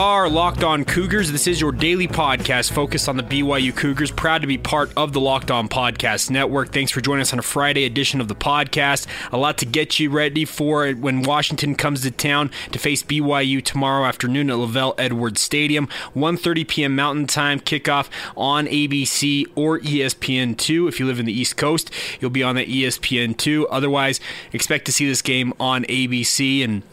Are Locked On Cougars. This is your daily podcast focused on the BYU Cougars. Proud to be part of the Locked On Podcast Network. Thanks for joining us on a Friday edition of the podcast. A lot to get you ready for when Washington comes to town to face BYU tomorrow afternoon at LaVell Edwards Stadium. 1:30 p.m. Mountain Time kickoff on ABC or ESPN2. If you live in the East Coast, you'll be on the ESPN2. Otherwise, expect to see this game on ABC and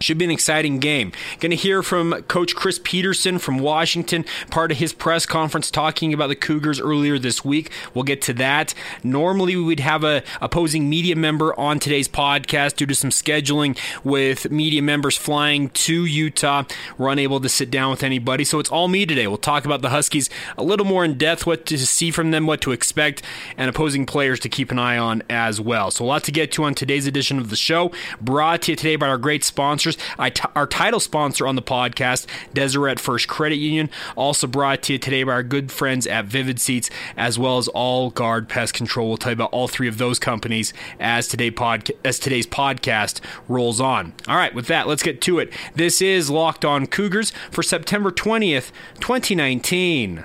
should be an exciting game. Going to hear from Coach Chris Petersen from Washington, part of his press conference talking about the Cougars earlier this week. We'll get to that. Normally, we would have a opposing media member on today's podcast due to some scheduling with media members flying to Utah. We're unable to sit down with anybody, so it's all me today. We'll talk about the Huskies a little more in depth, what to see from them, what to expect, and opposing players to keep an eye on as well. So a lot to get to on today's edition of the show. Brought to you today by our great sponsors. Our title sponsor on the podcast, Deseret First Credit Union, also brought to you today by our good friends at Vivid Seats, as well as All Guard Pest Control. We'll tell you about all three of those companies as today pod- as today's podcast rolls on. All right, with that, let's get to it. This is Locked On Cougars for September 20th, 2019.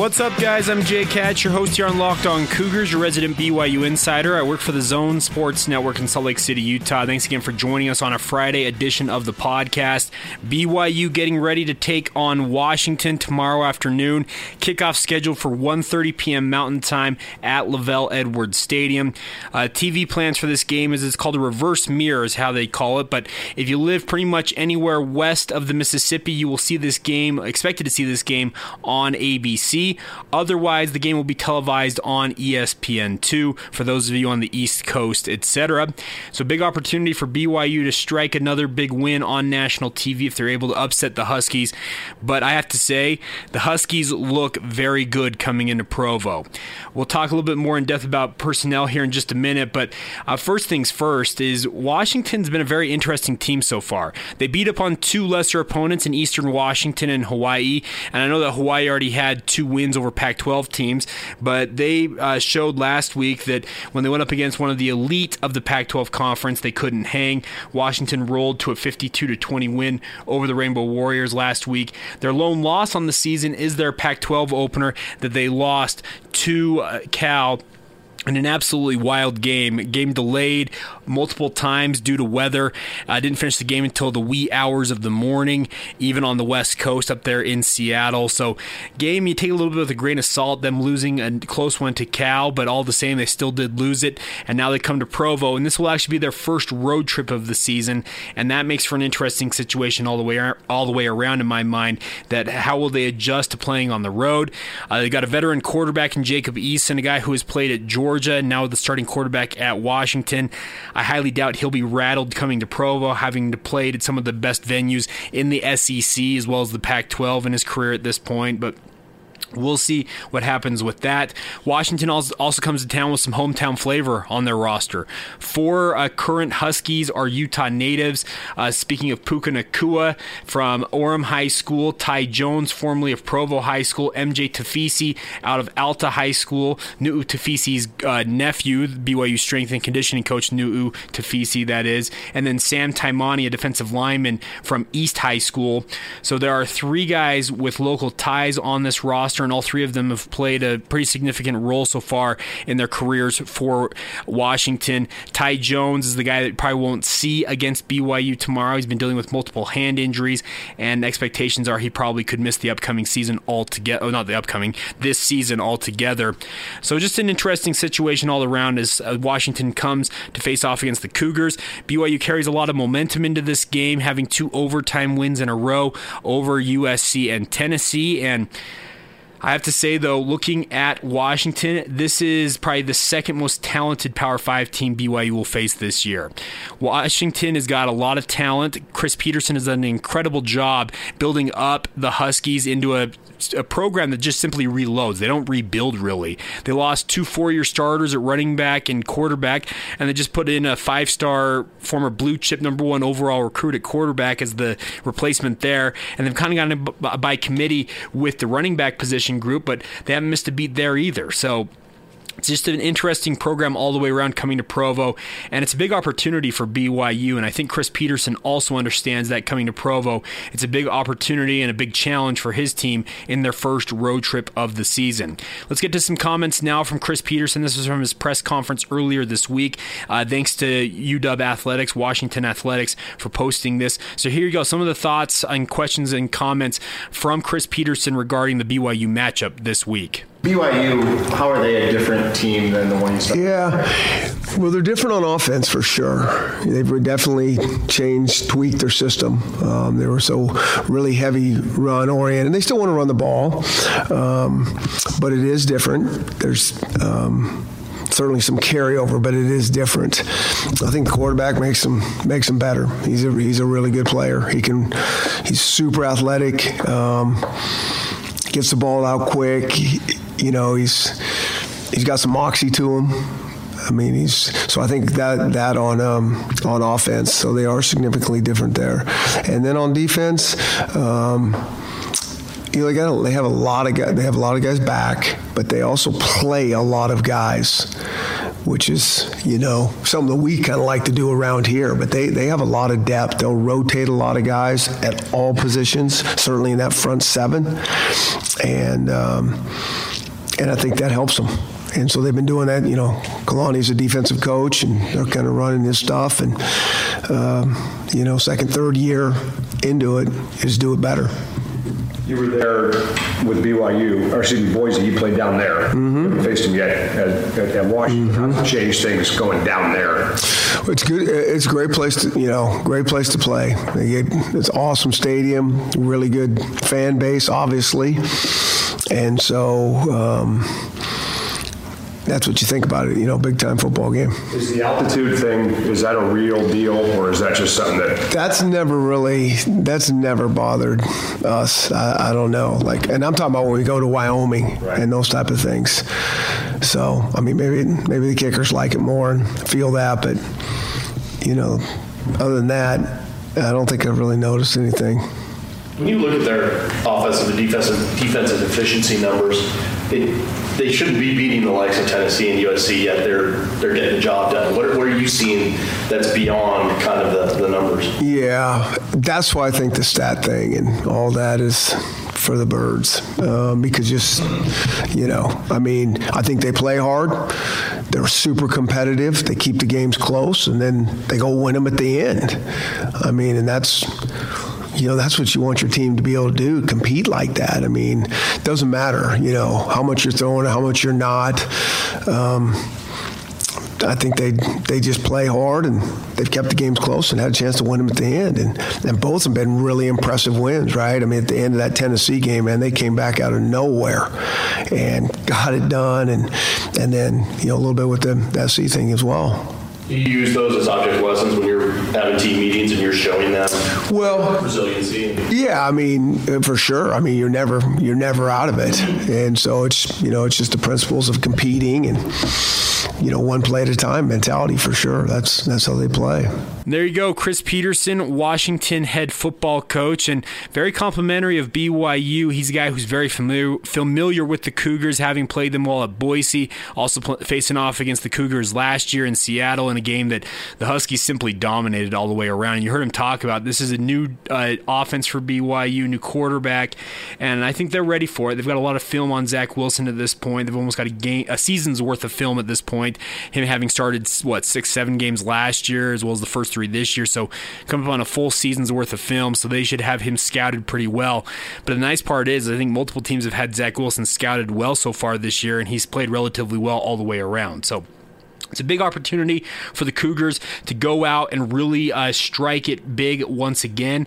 What's up, guys? I'm Jake Hatch, your host here on Locked On Cougars, your resident BYU insider. I work for the Zone Sports Network in Salt Lake City, Utah. Thanks again for joining us on a Friday edition of the podcast. BYU getting ready to take on Washington tomorrow afternoon. Kickoff scheduled for 1:30 p.m. Mountain Time at LaVell Edwards Stadium. Uh, TV plans for this game is it's called a reverse mirror, is how they call it. But if you live pretty much anywhere west of the Mississippi, you will see this game. Expected to see this game on ABC. Otherwise, the game will be televised on ESPN2 for those of you on the East Coast, etc. So, big opportunity for BYU to strike another big win on national TV if they're able to upset the Huskies. But I have to say, the Huskies look very good coming into Provo. We'll talk a little bit more in depth about personnel here in just a minute, but uh, first things first is Washington's been a very interesting team so far. They beat up on two lesser opponents in Eastern Washington and Hawaii, and I know that Hawaii already had two wins over Pac 12 teams, but they uh, showed last week that when they went up against one of the elite of the Pac 12 conference, they couldn't hang. Washington rolled to a 52 to 20 win over the Rainbow Warriors last week. Their lone loss on the season is their Pac 12 opener that they lost to uh, Cal in an absolutely wild game. Game delayed multiple times due to weather. I didn't finish the game until the wee hours of the morning, even on the West Coast up there in Seattle. So, game you take a little bit with a grain of salt. Them losing a close one to Cal, but all the same, they still did lose it. And now they come to Provo, and this will actually be their first road trip of the season, and that makes for an interesting situation all the way all the way around in my mind. That how will they adjust to playing on the road? Uh, they got a veteran quarterback in Jacob Eason, a guy who has played at Georgia. Georgia, now the starting quarterback at Washington. I highly doubt he'll be rattled coming to Provo, having played at some of the best venues in the SEC as well as the Pac 12 in his career at this point. But We'll see what happens with that. Washington also comes to town with some hometown flavor on their roster. Four uh, current Huskies are Utah natives. Uh, speaking of Puka Nacua from Orem High School, Ty Jones, formerly of Provo High School, MJ Tafisi out of Alta High School, Nu'u Tafisi's uh, nephew, BYU strength and conditioning coach Nu'u Tafisi, that is, and then Sam Taimani, a defensive lineman from East High School. So there are three guys with local ties on this roster roster, and all three of them have played a pretty significant role so far in their careers for Washington. Ty Jones is the guy that probably won't see against BYU tomorrow. He's been dealing with multiple hand injuries, and expectations are he probably could miss the upcoming season altogether. Oh, not the upcoming, this season altogether. So just an interesting situation all around as uh, Washington comes to face off against the Cougars. BYU carries a lot of momentum into this game, having two overtime wins in a row over USC and Tennessee, and I have to say, though, looking at Washington, this is probably the second most talented Power 5 team BYU will face this year. Washington has got a lot of talent. Chris Petersen has done an incredible job building up the Huskies into a a program that just simply reloads. They don't rebuild really. They lost two four-year starters at running back and quarterback, and they just put in a five-star former blue chip number one overall recruit at quarterback as the replacement there. And they've kind of gone by committee with the running back position group, but they haven't missed a beat there either. So it's just an interesting program all the way around coming to Provo, and it's a big opportunity for BYU. And I think Chris Petersen also understands that coming to Provo, it's a big opportunity and a big challenge for his team in their first road trip of the season. Let's get to some comments now from Chris Petersen. This was from his press conference earlier this week. Uh, thanks to UW Athletics, Washington Athletics, for posting this. So here you go. Some of the thoughts and questions and comments from Chris Petersen regarding the BYU matchup this week. BYU, how are they a different team than the one you started? Yeah, well, they're different on offense for sure. They've definitely changed, tweaked their system. Um, they were so really heavy run oriented. They still want to run the ball, um, but it is different. There's um, certainly some carryover, but it is different. I think the quarterback makes him makes him better. He's a he's a really good player. He can he's super athletic. Um, gets the ball out quick. He, you know, he's he's got some moxie to him. I mean, he's so I think that that on um, on offense, so they are significantly different there, and then on defense. Um, you know, they, got, they have a lot of guys. They have a lot of guys back, but they also play a lot of guys, which is you know something that we kind of like to do around here. But they they have a lot of depth. They'll rotate a lot of guys at all positions, certainly in that front seven, and. Um, and I think that helps them. And so they've been doing that. You know, Kalani's a defensive coach, and they're kind of running his stuff. And um, you know, second, third year into it is do it better. You were there with BYU, or excuse me, Boise. You played down there. Mm-hmm. Haven't faced him yet at, at, at Washington. Mm-hmm. Changed things going down there? It's good. It's a great place to you know, great place to play. It's awesome stadium, really good fan base, obviously, and so. Um, that's what you think about it, you know, big time football game. Is the altitude thing is that a real deal or is that just something that That's never really that's never bothered us. I, I don't know. Like and I'm talking about when we go to Wyoming right. and those type of things. So, I mean maybe maybe the kickers like it more and feel that, but you know, other than that, I don't think I've really noticed anything. When you look at their offensive and defensive defensive efficiency numbers, it, they shouldn't be beating the likes of Tennessee and USC yet. They're they're getting the job done. What, what are you seeing that's beyond kind of the, the numbers? Yeah, that's why I think the stat thing and all that is for the birds um, because just you know i mean i think they play hard they're super competitive they keep the games close and then they go win them at the end i mean and that's you know that's what you want your team to be able to do compete like that i mean it doesn't matter you know how much you're throwing how much you're not um, I think they they just play hard and they've kept the games close and had a chance to win them at the end. And and both have been really impressive wins, right? I mean, at the end of that Tennessee game, man, they came back out of nowhere and got it done. And and then you know a little bit with the SC thing as well you use those as object lessons when you're having team meetings and you're showing them well resiliency yeah i mean uh, for sure. I mean you're never you're never out of it. And so it's you know it's just the principles of competing and you know, one play at a time mentality for sure. That's that's how they play. There you go, Chris Petersen, Washington head football coach, and very complimentary of BYU. He's a guy who's very familiar familiar with the Cougars, having played them well at Boise, also pl- facing off against the Cougars last year in Seattle in a game that the Huskies simply dominated all the way around. And you heard him talk about this is a new uh, offense for BYU, new quarterback, and I think they're ready for it. They've got a lot of film on Zach Wilson at this point. They've almost got a game, a season's worth of film at this point point. Him having started what six, seven games last year, as well as the first three this year. So coming up on a full season's worth of film, so they should have him scouted pretty well. But the nice part is, I think multiple teams have had Zach Wilson scouted well so far this year, and he's played relatively well all the way around. So It's a big opportunity for the Cougars to go out and really uh, strike it big once again.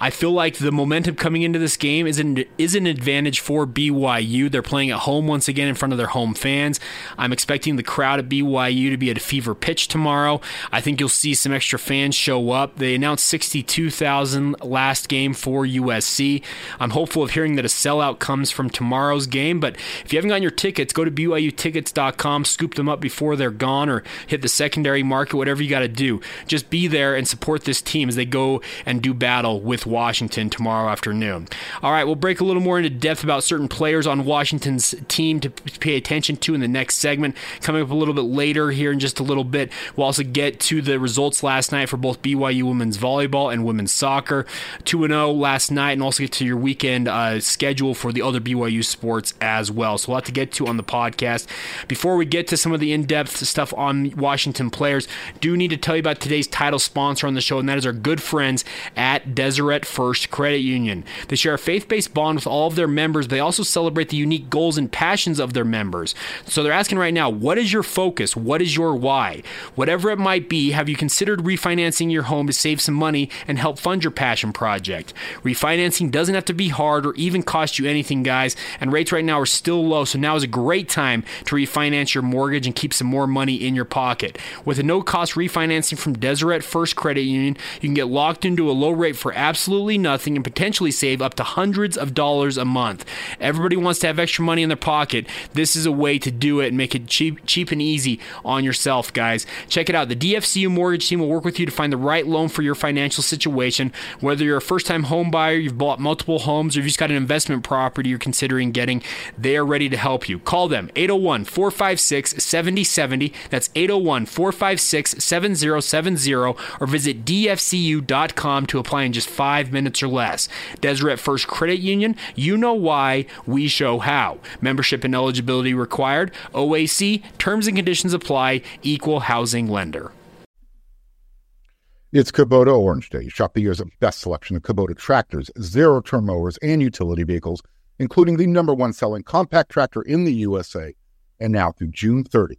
I feel like the momentum coming into this game is an, is an advantage for BYU. They're playing at home once again in front of their home fans. I'm expecting the crowd at BYU to be at a fever pitch tomorrow. I think you'll see some extra fans show up. They announced 62,000 last game for USC. I'm hopeful of hearing that a sellout comes from tomorrow's game, but if you haven't gotten your tickets, go to BYUtickets.com, scoop them up before they're gone, or hit the secondary market, whatever you got to do. Just be there and support this team as they go and do battle with Washington tomorrow afternoon. All right, we'll break a little more into depth about certain players on Washington's team to pay attention to in the next segment. Coming up a little bit later here in just a little bit, we'll also get to the results last night for both BYU women's volleyball and women's soccer. 2 0 last night, and also get to your weekend uh, schedule for the other BYU sports as well. So, a lot to get to on the podcast. Before we get to some of the in depth stuff on Washington players, do need to tell you about today's title sponsor on the show, and that is our good friends at Deseret First Credit Union. They share a faith based bond with all of their members, they also celebrate the unique goals and passions of their members. So they're asking right now, what is your focus? What is your why? Whatever it might be, have you considered refinancing your home to save some money and help fund your passion project? Refinancing doesn't have to be hard or even cost you anything, guys, and rates right now are still low, so now is a great time to refinance your mortgage and keep some more money in your pocket. With a no cost refinancing from Deseret First Credit Union, you can get locked into a low rate for absolutely nothing and potentially save up to hundreds of dollars a month. Everybody wants to have extra money in their pocket. This is a way to do it and make it cheap, cheap and easy on yourself, guys. Check it out. The DFCU mortgage team will work with you to find the right loan for your financial situation. Whether you're a first time home buyer, you've bought multiple homes, or you've just got an investment property you're considering getting, they are ready to help you. Call them 801 456 7070. That's 801 456 7070 or visit dfcu.com to apply in just five minutes or less. Deseret First Credit Union, you know why, we show how. Membership and eligibility required. OAC, terms and conditions apply, equal housing lender. It's Kubota Orange Day. Shop the year's best selection of Kubota tractors, zero turn mowers, and utility vehicles, including the number one selling compact tractor in the USA. And now through June 30,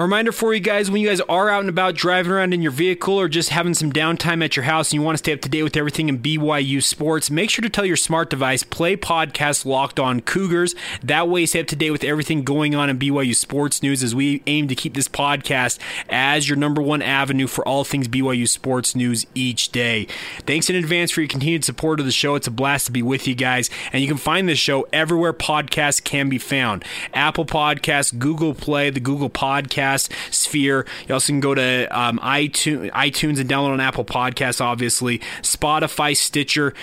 A reminder for you guys when you guys are out and about driving around in your vehicle or just having some downtime at your house and you want to stay up to date with everything in BYU sports, make sure to tell your smart device, play podcast Locked On Cougars. That way, stay up to date with everything going on in BYU sports news as we aim to keep this podcast as your number one avenue for all things BYU sports news each day. Thanks in advance for your continued support of the show. It's a blast to be with you guys. And you can find this show everywhere podcasts can be found Apple Podcasts, Google Play, the Google Podcast sphere. You also can go to um, iTunes, iTunes and download on Apple Podcasts, obviously, Spotify, Stitcher.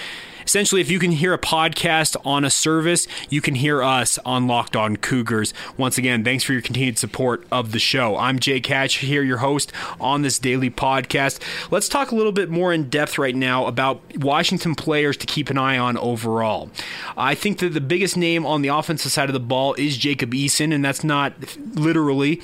Essentially, if you can hear a podcast on a service, you can hear us on Locked On Cougars. Once again, thanks for your continued support of the show. I'm Jake Hatch here, your host on this daily podcast. Let's talk a little bit more in depth right now about Washington players to keep an eye on overall. I think that the biggest name on the offensive side of the ball is Jacob Eason, and that's not literally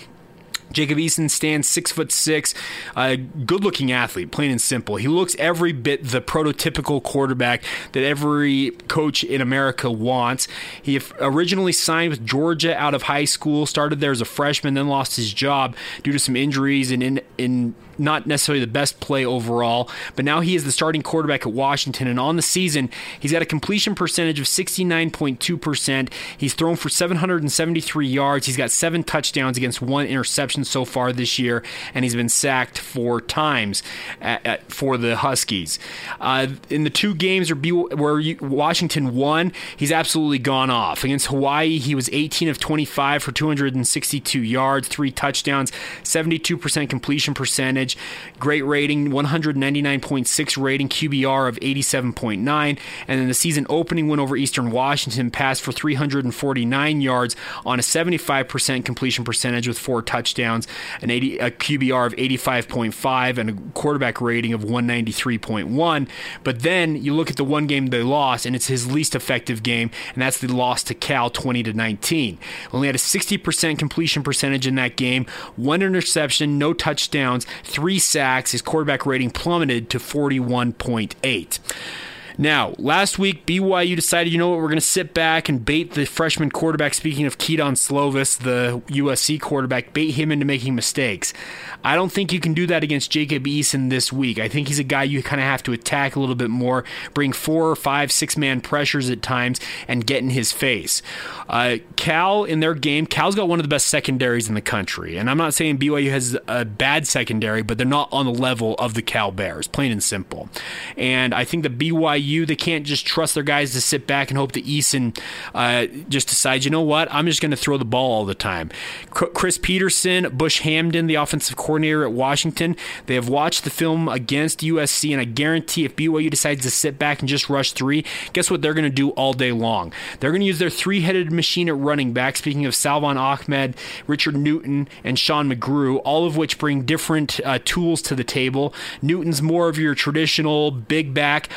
Jacob Eason stands six foot six, a good looking athlete, plain and simple. He looks every bit the prototypical quarterback that every coach in America wants. He originally signed with Georgia out of high school, started there as a freshman, then lost his job due to some injuries and in, in not necessarily the best play overall, but now he is the starting quarterback at Washington. And on the season, he's got a completion percentage of 69.2%. He's thrown for 773 yards. He's got seven touchdowns against one interception so far this year, and he's been sacked four times at, at, for the Huskies. Uh, in the two games where Washington won, he's absolutely gone off. Against Hawaii, he was 18 of 25 for 262 yards, three touchdowns, 72% completion percentage percentage, great rating, 199.6 rating, QBR of 87.9, and then the season opening win over Eastern Washington passed for 349 yards on a 75% completion percentage with four touchdowns, an 80, a QBR of 85.5, and a quarterback rating of 193.1. But then you look at the one game they lost, and it's his least effective game, and that's the loss to Cal 20 to 19. Only had a 60% completion percentage in that game, one interception, no touchdowns, three sacks. His quarterback rating plummeted to 41.8. Now, last week, BYU decided, you know what, we're going to sit back and bait the freshman quarterback. Speaking of Kedon Slovis, the USC quarterback, bait him into making mistakes. I don't think you can do that against Jacob Eason this week. I think he's a guy you kind of have to attack a little bit more, bring four or five, six man pressures at times, and get in his face. Uh, Cal, in their game, Cal's got one of the best secondaries in the country. And I'm not saying BYU has a bad secondary, but they're not on the level of the Cal Bears, plain and simple. And I think the BYU, they can't just trust their guys to sit back and hope that Eason uh, just decides, you know what, I'm just going to throw the ball all the time. Chris Petersen, Bush Hamdan, the offensive coordinator, at Washington. They have watched the film against USC, and I guarantee if BYU decides to sit back and just rush three, guess what they're going to do all day long? They're going to use their three headed machine at running back. Speaking of Salvon Ahmed, Richard Newton, and Sean McGrew, all of which bring different uh, tools to the table. Newton's more of your traditional big back,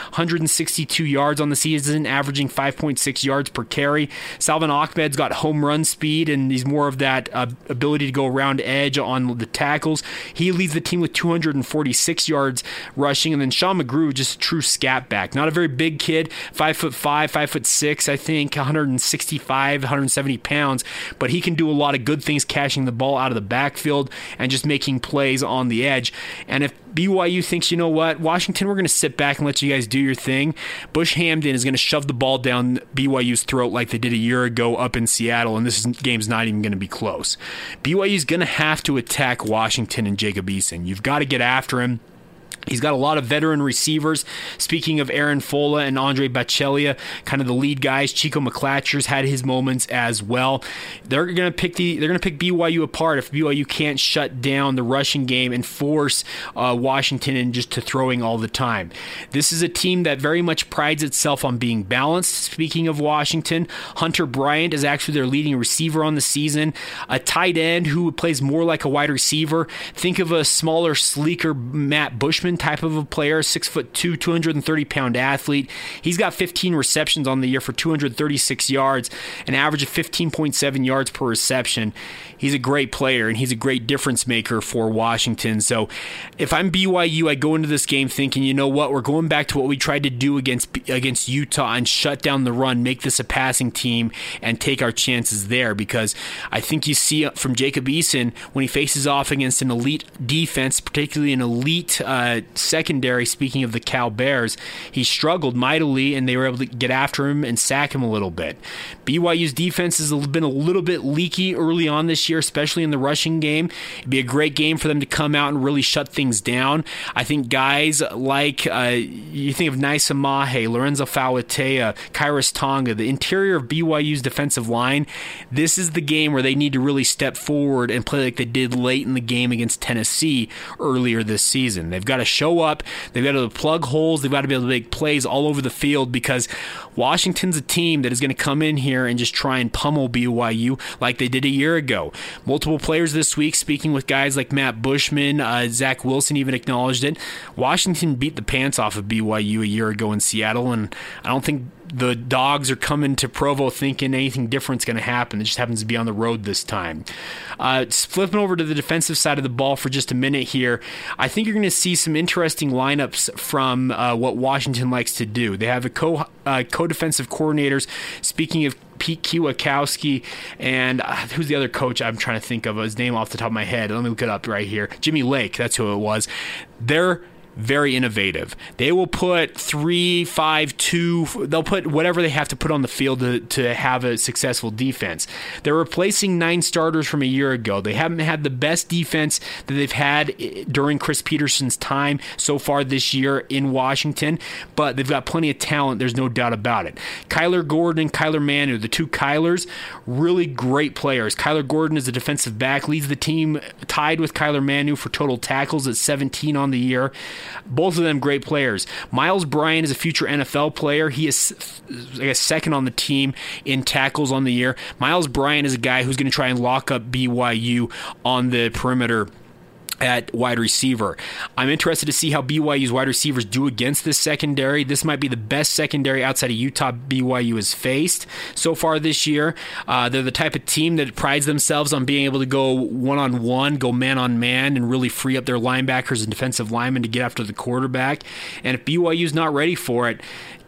162 yards on the season, averaging 5.6 yards per carry. Salvon Ahmed's got home run speed, and he's more of that uh, ability to go around edge on the tackles. He leads the team with 246 yards rushing, and then Sean McGrew, just a true scat back. Not a very big kid, five foot five, five foot six, I think, 165, 170 pounds, but he can do a lot of good things, catching the ball out of the backfield and just making plays on the edge. And if BYU thinks, you know what, Washington, we're going to sit back and let you guys do your thing. Bush Hamdan is going to shove the ball down BYU's throat like they did a year ago up in Seattle, and this game's not even going to be close. BYU's going to have to attack Washington and Jacob Eason. You've got to get after him. He's got a lot of veteran receivers. Speaking of Aaron Fuller and Andre Baccellia, kind of the lead guys. Chico McClatcher's had his moments as well. They're gonna pick the they're gonna pick BYU apart if BYU can't shut down the rushing game and force uh, Washington in just to throwing all the time. This is a team that very much prides itself on being balanced. Speaking of Washington, Hunter Bryant is actually their leading receiver on the season. A tight end who plays more like a wide receiver. Think of a smaller, sleeker Matt Bushman type of a player, six foot two, 230 pound athlete. He's got 15 receptions on the year for 236 yards, an average of 15.7 yards per reception. He's a great player and he's a great difference maker for Washington. So if I'm BYU, I go into this game thinking, you know what, we're going back to what we tried to do against against Utah and shut down the run, make this a passing team, and take our chances there. Because I think you see from Jacob Eason when he faces off against an elite defense, particularly an elite uh, secondary, speaking of the Cal Bears, he struggled mightily and they were able to get after him and sack him a little bit. BYU's defense has been a little bit leaky early on this year, especially in the rushing game. It'd be a great game for them to come out and really shut things down. I think guys like, uh, you think of Naisa Mahe, Lorenzo Fauatea, Khyiris Tonga, the interior of BYU's defensive line, this is the game where they need to really step forward and play like they did late in the game against Tennessee earlier this season. They've got to show up. They've got to plug holes. They've got to be able to make plays all over the field because Washington's a team that is going to come in here and just try and pummel BYU like they did a year ago. Multiple players this week, speaking with guys like Matt Bushman, uh, Zach Wilson even acknowledged it. Washington beat the pants off of BYU a year ago in Seattle, and I don't think the dogs are coming to Provo thinking anything different's going to happen. It just happens to be on the road this time. Uh, flipping over to the defensive side of the ball for just a minute here, I think you're going to see some interesting lineups from uh, what Washington likes to do. They have a co uh, co defensive coordinators. Speaking of Pete Kwiatkowski and uh, who's the other coach I'm trying to think of his name off the top of my head. Let me look it up right here. Jimmy Lake, that's who it was. They're very innovative. They will put three, five, two. They'll put whatever they have to put on the field to, to have a successful defense. They're replacing nine starters from a year ago. They haven't had the best defense that they've had eh, during Chris Petersen's time so far this year in Washington, but they've got plenty of talent. There's no doubt about it. Kyler Gordon and Kyler Manu, the two Kylers, really great players. Kyler Gordon is a defensive back, leads the team tied with Kyler Manu for total tackles at 17 on the year. Both of them great players. Myles Bryant is a future NFL player. He is, I guess, second on the team in tackles on the year. Myles Bryant is a guy who's going to try and lock up BYU on the perimeter at wide receiver. I'm interested to see how BYU's wide receivers do against this secondary. This might be the best secondary outside of Utah BYU has faced so far this year. Uh, they're the type of team that prides themselves on being able to go one on one, go man on man, and really free up their linebackers and defensive linemen to get after the quarterback. And if BYU's not ready for it,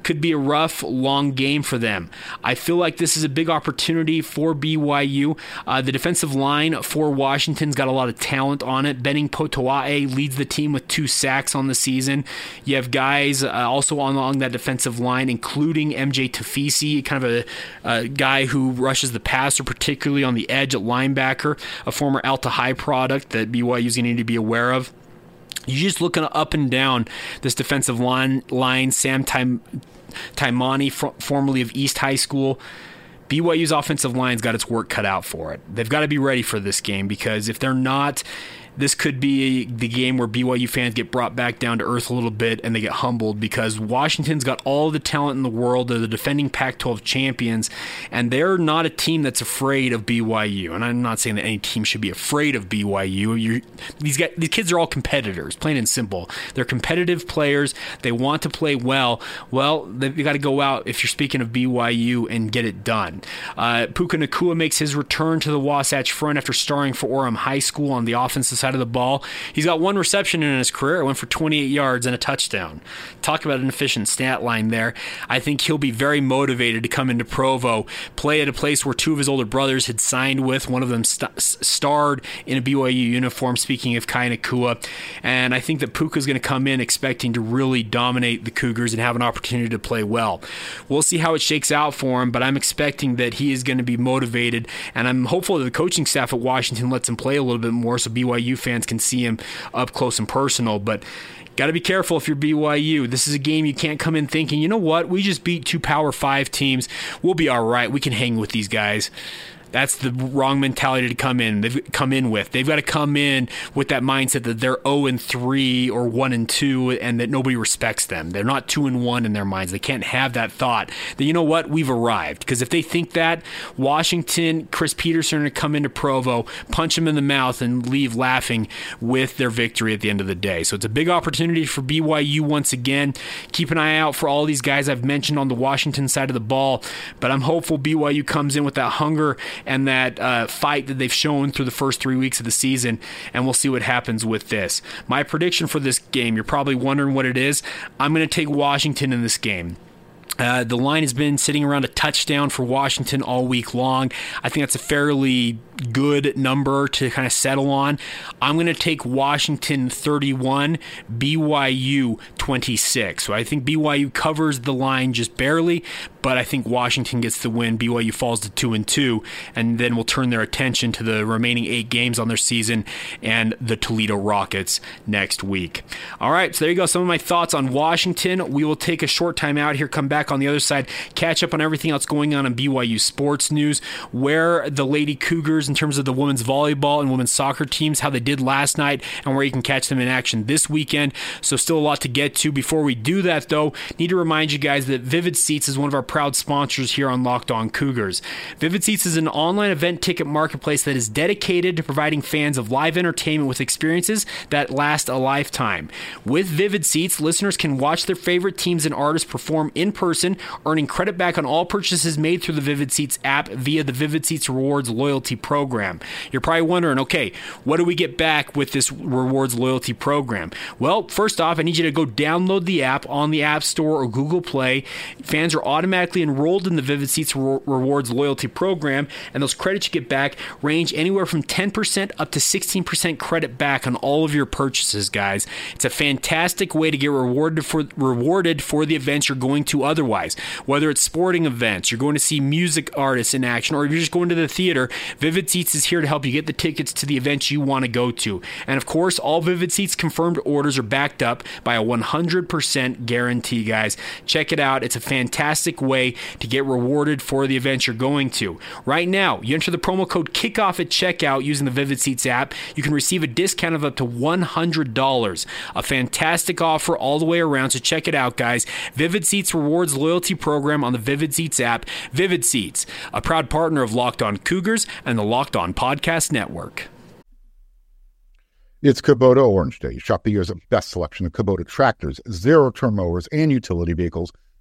could be a rough, long game for them. I feel like this is a big opportunity for BYU. Uh, the defensive line for Washington's got a lot of talent on it. Benning Potoa'e leads the team with two sacks on the season. You have guys uh, also along that defensive line, including MJ Tafisi, kind of a, a, guy who rushes the passer, particularly on the edge at linebacker, a former Alta High product that BYU is going to need to be aware of. You just looking up and down this defensive line, line Sam Time, Taimani, formerly of East High School. BYU's offensive line's got its work cut out for it. They've got to be ready for this game because if they're not, this could be the game where BYU fans get brought back down to earth a little bit and they get humbled because Washington's got all the talent in the world. They're the defending Pac 12 champions, and they're not a team that's afraid of BYU. And I'm not saying that any team should be afraid of BYU. You're, these, guys, these kids are all competitors, plain and simple. They're competitive players. They want to play well. Well, they've got to go out, if you're speaking of BYU, and get it done. Uh, Puka Nacua makes his return to the Wasatch Front after starring for Orem High School on the offensive side side of the ball. He's got one reception in his career. It went for 28 yards and a touchdown. Talk about an efficient stat line there. I think he'll be very motivated to come into Provo, play at a place where two of his older brothers had signed with. One of them st- starred in a BYU uniform, speaking of Kai Nacua. And I think that Puka's going to come in expecting to really dominate the Cougars and have an opportunity to play well. We'll see how it shakes out for him, but I'm expecting that he is going to be motivated, and I'm hopeful that the coaching staff at Washington lets him play a little bit more so BYU fans can see him up close and personal. But got to be careful if you're BYU. This is a game you can't come in thinking, you know what, we just beat two Power Five teams. We'll be all right. We can hang with these guys. That's the wrong mentality to come in. They've come in with. They've got to come in with that mindset that they're 0 and 3 or 1 and 2 and that nobody respects them. They're not 2 and 1 in their minds. They can't have that thought that you know what, we've arrived. Because if they think that, Washington, Chris Petersen to come into Provo, punch him in the mouth and leave laughing with their victory at the end of the day. So it's a big opportunity for BYU once again. Keep an eye out for all these guys I've mentioned on the Washington side of the ball, but I'm hopeful BYU comes in with that hunger and that uh, fight that they've shown through the first three weeks of the season, and we'll see what happens with this. My prediction for this game, you're probably wondering what it is. I'm going to take Washington in this game. Uh, the line has been sitting around a touchdown for Washington all week long. I think that's a fairly good number to kind of settle on. I'm going to take Washington 31, BYU 26. So I think BYU covers the line just barely, but I think Washington gets the win. BYU falls to 2 and 2 and then will turn their attention to the remaining 8 games on their season and the Toledo Rockets next week. All right, so there you go some of my thoughts on Washington. We will take a short time out here, come back on the other side, catch up on everything else going on in BYU sports news, where the Lady Cougars in terms of the women's volleyball and women's soccer teams, how they did last night, and where you can catch them in action this weekend. So still a lot to get to. Before we do that, though, need to remind you guys that Vivid Seats is one of our proud sponsors here on Locked On Cougars. Vivid Seats is an online event ticket marketplace that is dedicated to providing fans of live entertainment with experiences that last a lifetime. With Vivid Seats, listeners can watch their favorite teams and artists perform in person, earning credit back on all purchases made through the Vivid Seats app via the Vivid Seats Rewards loyalty program. You're probably wondering, okay, what do we get back with this rewards loyalty program? Well, first off, I need you to go download the app on the App Store or Google Play. Fans are automatically automatically enrolled in the Vivid Seats Re- Rewards loyalty program, and those credits you get back range anywhere from 10% up to 16% credit back on all of your purchases, guys. It's a fantastic way to get rewarded for rewarded for the events you're going to otherwise. Whether it's sporting events, you're going to see music artists in action, or if you're just going to the theater, Vivid Seats is here to help you get the tickets to the events you want to go to. And of course, all Vivid Seats confirmed orders are backed up by a 100% guarantee, guys. Check it out. It's a fantastic to get rewarded for the events you're going to. Right now, you enter the promo code KICKOFF at checkout using the Vivid Seats app. You can receive a discount of up to $100. A fantastic offer all the way around, so check it out, guys. Vivid Seats Rewards Loyalty Program on the Vivid Seats app. Vivid Seats, a proud partner of Locked On Cougars and the Locked On Podcast Network. It's Kubota Orange Day. Shop the year's best selection of Kubota tractors, zero turn mowers, and utility vehicles,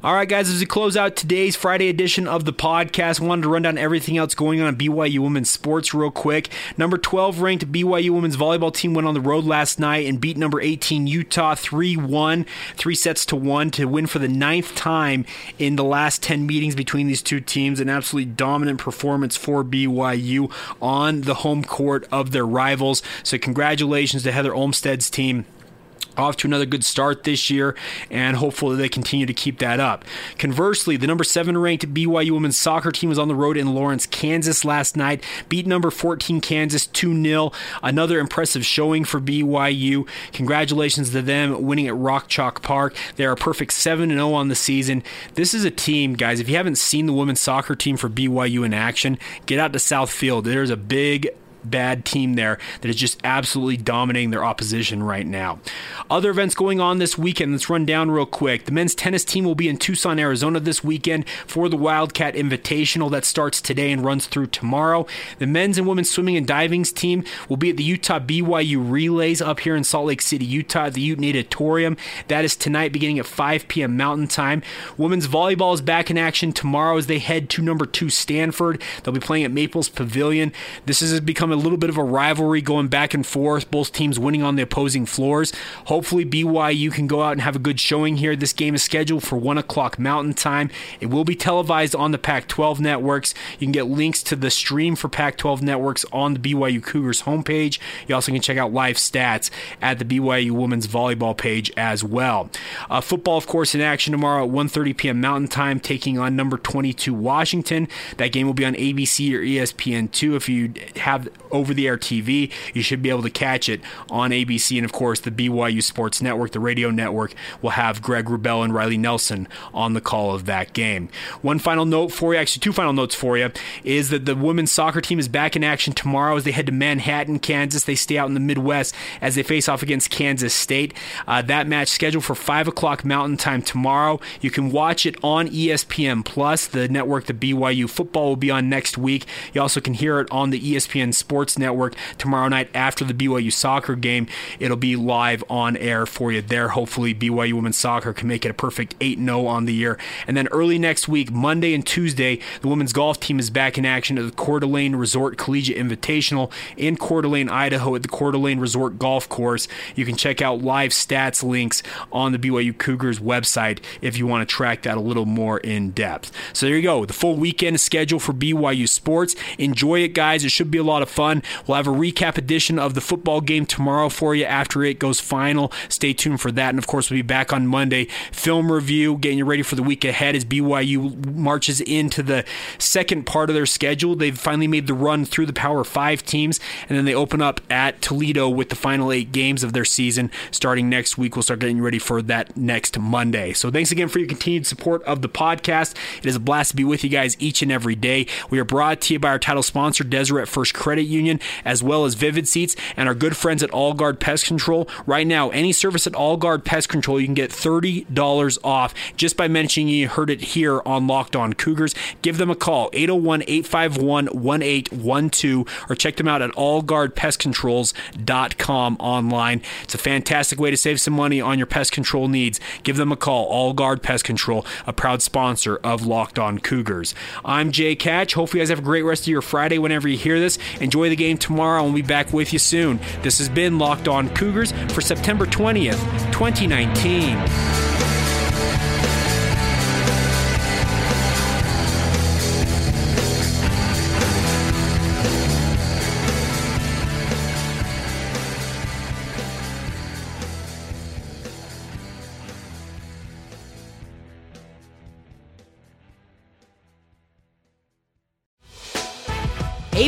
All right, guys, as we close out today's Friday edition of the podcast, wanted to run down everything else going on in BYU women's sports real quick. Number 12 ranked BYU women's volleyball team went on the road last night and beat number 18 Utah 3 1, three sets to one to win for the ninth time in the last 10 meetings between these two teams. An absolutely dominant performance for BYU on the home court of their rivals. So, congratulations to Heather Olmstead's team off to another good start this year, and hopefully they continue to keep that up. Conversely, the number seven ranked BYU women's soccer team was on the road in Lawrence, Kansas last night, beat number 14 Kansas 2 0. Another impressive showing for BYU. Congratulations to them winning at Rock Chalk Park. They are a perfect 7 0 on the season. This is a team, guys, if you haven't seen the women's soccer team for BYU in action, get out to South Field. There's a big bad team there that is just absolutely dominating their opposition right now. Other events going on this weekend, let's run down real quick. The men's tennis team will be in Tucson, Arizona this weekend for the Wildcat Invitational that starts today and runs through tomorrow. The men's and women's swimming and divings team will be at the Utah BYU Relays up here in Salt Lake City, Utah, at the Ute Natatorium. That is tonight beginning at 5 p.m. Mountain Time. Women's volleyball is back in action tomorrow as they head to number two Stanford. They'll be playing at Maples Pavilion. This has become a little bit of a rivalry going back and forth, both teams winning on the opposing floors. Hopefully, BYU can go out and have a good showing here. This game is scheduled for 1 o'clock Mountain Time. It will be televised on the Pac 12 networks. You can get links to the stream for Pac 12 networks on the BYU Cougars homepage. You also can check out live stats at the BYU women's volleyball page as well. Uh, football, of course, in action tomorrow at 1.30 p.m. Mountain Time, taking on number 22 Washington. That game will be on ABC or ESPN2 if you have over the air TV. You should be able to catch it on ABC. And of course, the BYU Sports Network, the radio network, will have Greg Wrubell and Riley Nelson on the call of that game. One final note for you, actually, two final notes for you, is that the women's soccer team is back in action tomorrow as they head to Manhattan, Kansas. They stay out in the Midwest as they face off against Kansas State. Uh, that match scheduled for 5 o'clock Mountain Time tomorrow. You can watch it on ESPN Plus, the network the BYU football will be on next week. You also can hear it on the ESPN Sports Sports Network tomorrow night after the BYU soccer game. It'll be live on air for you there. Hopefully, BYU women's soccer can make it a perfect 8 0 on the year. And then early next week, Monday and Tuesday, the women's golf team is back in action at the Coeur d'Alene Resort Collegiate Invitational in Coeur d'Alene, Idaho, at the Coeur d'Alene Resort Golf Course. You can check out live stats links on the BYU Cougars website if you want to track that a little more in depth. So there you go. The full weekend schedule for BYU Sports. Enjoy it, guys. It should be a lot of fun fun. We'll have a recap edition of the football game tomorrow for you after it goes final. Stay tuned for that. And of course, we'll be back on Monday. Film review, getting you ready for the week ahead as BYU marches into the second part of their schedule. They've finally made the run through the Power Five teams, and then they open up at Toledo with the final eight games of their season starting next week. We'll start getting ready for that next Monday. So thanks again for your continued support of the podcast. It is a blast to be with you guys each and every day. We are brought to you by our title sponsor, Deseret First Credit Union, as well as Vivid Seats, and our good friends at All Guard Pest Control. Right now, any service at All Guard Pest Control, you can get $30 off just by mentioning you heard it here on Locked On Cougars. Give them a call, 801 851 1812, or check them out at allguardpestcontrols.com online. It's a fantastic way to save some money on your pest control needs. Give them a call, All Guard Pest Control, a proud sponsor of Locked On Cougars. I'm Jake Hatch. Hopefully, you guys have a great rest of your Friday whenever you hear this. Enjoy the game tomorrow, and we'll be back with you soon. This has been Locked On Cougars for September 20th, 2019.